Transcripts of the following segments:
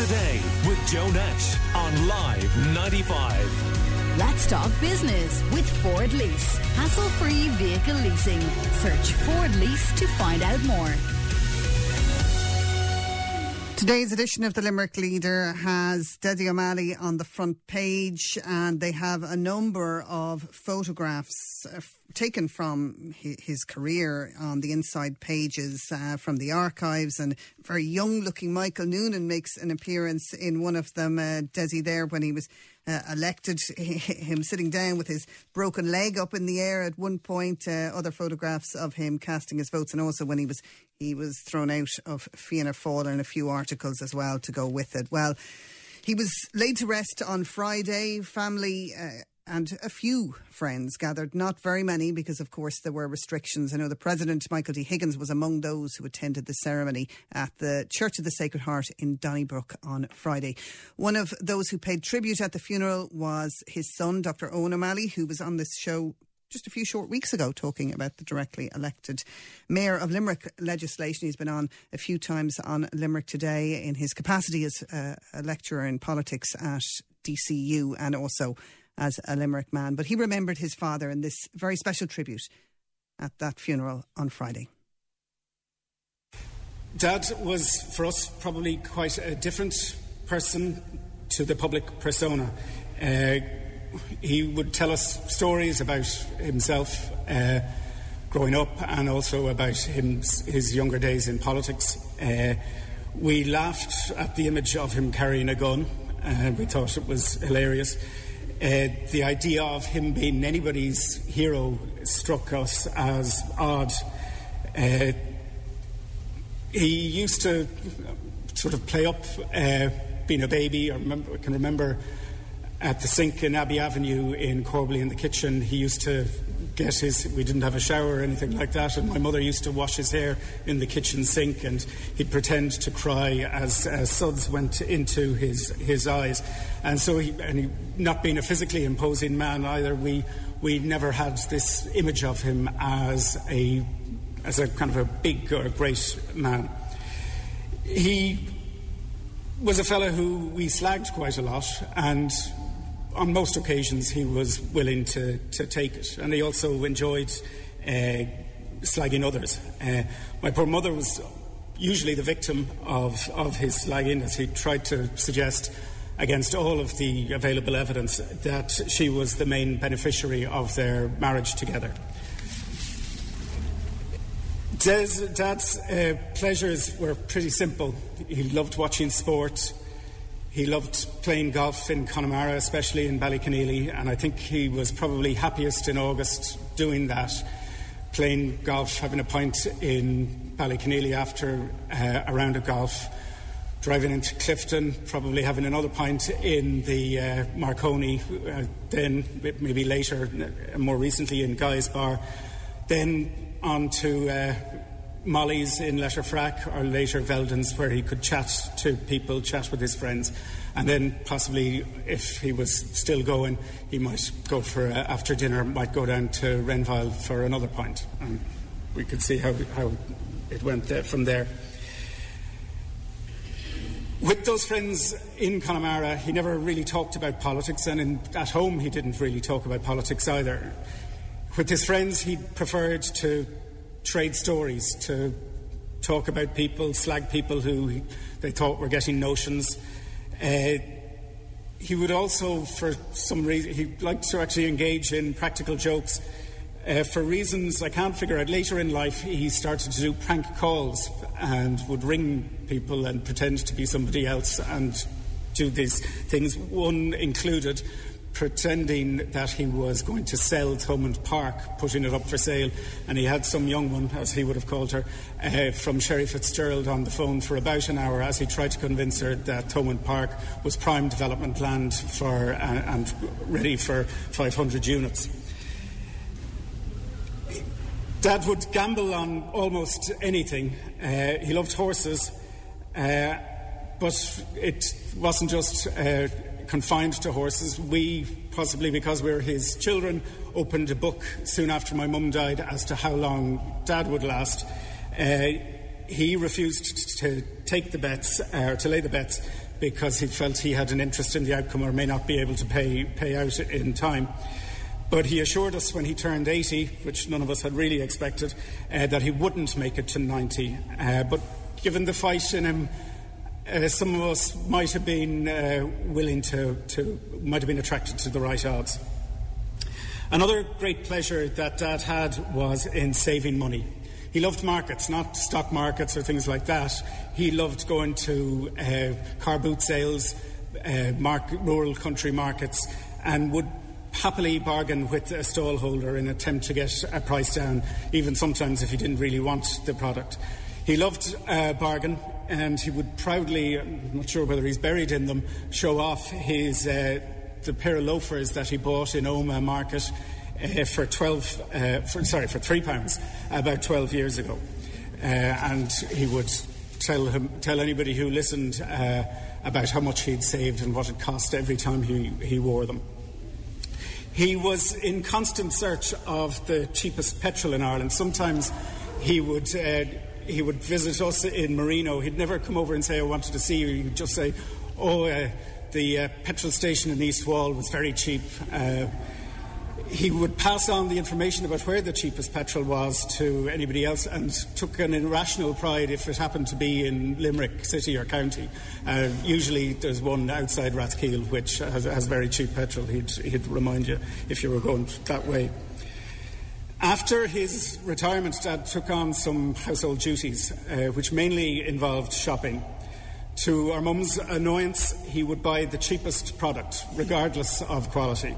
today with Joe Nash on Live 95. Let's talk business with Ford Lease. Hassle free vehicle leasing. Search Ford Lease to find out more. Today's edition of the Limerick Leader has Desi O'Malley on the front page, and they have a number of photographs taken from his career on the inside pages uh, from the archives. And very young looking Michael Noonan makes an appearance in one of them, uh, Desi, there when he was uh, elected, him sitting down with his broken leg up in the air at one point. Uh, other photographs of him casting his votes, and also when he was he was thrown out of Fianna Fáil and a few articles as well to go with it. Well. He was laid to rest on Friday. Family uh, and a few friends gathered, not very many because, of course, there were restrictions. I know the President, Michael D. Higgins, was among those who attended the ceremony at the Church of the Sacred Heart in Donnybrook on Friday. One of those who paid tribute at the funeral was his son, Dr. Eoin O'Malley, who was on this show just a few short weeks ago talking about the directly elected Mayor of Limerick legislation. He's been on a few times on Limerick Today in his capacity as uh, a lecturer in politics at DCU and also as a Limerick man. But he remembered his father in this very special tribute at that funeral on Friday. Dad was, for us, probably quite a different person to the public persona. Uh, he would tell us stories about himself uh, growing up and also about him, his younger days in politics. Uh, we laughed at the image of him carrying a gun. Uh, we thought it was hilarious. Uh, the idea of him being anybody's hero struck us as odd. Uh, he used to sort of play up uh, being a baby. I, remember, I can remember at the sink in Abbey Avenue in Corbally in the kitchen, he used to get his, we didn't have a shower or anything like that, and my mother used to wash his hair in the kitchen sink, and he'd pretend to cry as, as suds went into his, his eyes. And so, he, and he, not being a physically imposing man either, we, we never had this image of him as a, as a kind of a big or great man. He was a fellow who we slagged quite a lot, and on most occasions, he was willing to, to take it, and he also enjoyed uh, slagging others. Uh, my poor mother was usually the victim of, of his slagging, as he tried to suggest against all of the available evidence that she was the main beneficiary of their marriage together. Dad's, uh, pleasures were pretty simple. He loved watching sport. He loved playing golf in Connemara, especially in Ballyconneely, and I think he was probably happiest in August doing that, playing golf, having a pint in Ballyconneely after uh, a round of golf, driving into Clifden, probably having another pint in the uh, Marconi, uh, then maybe later, uh, more recently in Guy's Bar, then on to uh, Molly's in Letterfrack or later Veldon's, where he could chat to people, chat with his friends. And then possibly, if he was still going, he might go for uh, after dinner, might go down to Renvyle for another pint. And we could see how, how it went there, from there. With those friends in Connemara, he never really talked about politics, and in, at home, he didn't really talk about politics either. With his friends, he preferred to trade stories, to talk about people, slag people who they thought were getting notions. Uh, he would also, for some reason, he liked to actually engage in practical jokes. Uh, for reasons I can't figure out, later in life he started to do prank calls and would ring people and pretend to be somebody else and do these things. One included pretending that he was going to sell Thomond Park, putting it up for sale, and he had some young one, as he would have called her, uh, from Sherry Fitzgerald on the phone for about an hour as he tried to convince her that Thomond Park was prime development land for uh, and ready for 500 units. Dad would gamble on almost anything. Uh, he loved horses, uh, but it wasn't just uh, confined to horses. We, possibly because we're his children, opened a book soon after my mum died as to how long Dad would last. Uh, he refused to take the bets, or uh, to lay the bets, because he felt he had an interest in the outcome or may not be able to pay, pay out in time. But he assured us when he turned 80, which none of us had really expected, uh, that he wouldn't make it to 90. Uh, but given the fight in him, uh, some of us might have been uh, willing to, to, might have been attracted to the right odds. Another great pleasure that Dad had was in saving money. He loved markets, not stock markets or things like that. He loved going to uh, car boot sales, uh, mark, rural country markets, and would happily bargain with a stallholder in an attempt to get a price down, even sometimes if he didn't really want the product. He loved uh, bargain, and he would proudly, I'm not sure whether he's buried in them, show off his uh, the pair of loafers that he bought in Omagh Market uh, for 12, uh, for, sorry, for three pounds about 12 years ago. Uh, and he would tell, him, tell anybody who listened uh, about how much he'd saved and what it cost every time he, he wore them. He was in constant search of the cheapest petrol in Ireland. Sometimes he would uh, he would visit us in Marino. He'd never come over and say, I wanted to see you. He'd just say, Oh, uh, the uh, petrol station in East Wall was very cheap. Uh, he would pass on the information about where the cheapest petrol was to anybody else and took an irrational pride if it happened to be in Limerick city or county. Uh, usually there's one outside Rathkeale which has, has very cheap petrol. He'd, he'd remind you if you were going that way. After his retirement, Dad took on some household duties, uh, which mainly involved shopping. To our mum's annoyance, he would buy the cheapest product, regardless of quality.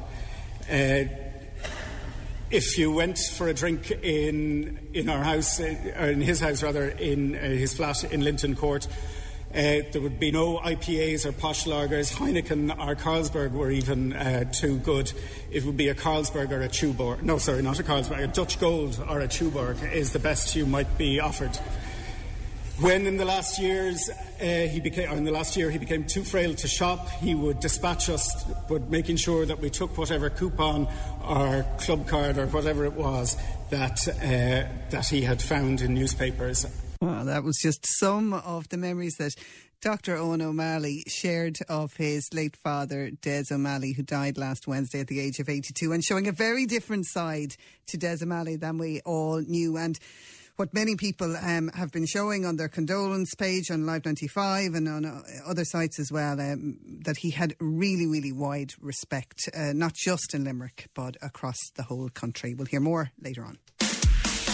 Uh, if you went for a drink in in our house, uh, or in his house rather, in uh, his flat in Linton Court, uh, there would be no IPAs or posh lagers. Heineken or Carlsberg were even uh, too good. It would be a Carlsberg or a Tuborg. No, sorry, not a Carlsberg. A Dutch Gold or a Tuborg is the best you might be offered. When in the last years uh, he became, in the last year he became too frail to shop, he would dispatch us, but making sure that we took whatever coupon or club card or whatever it was that uh, that he had found in newspapers. Well, that was just some of the memories that Dr. Eoin O'Malley shared of his late father, Des O'Malley, who died last Wednesday at the age of 82, and showing a very different side to Des O'Malley than we all knew. And what many people um, have been showing on their condolence page on Live 95 and on uh, other sites as well, um, that he had really, really wide respect, uh, not just in Limerick, but across the whole country. We'll hear more later on.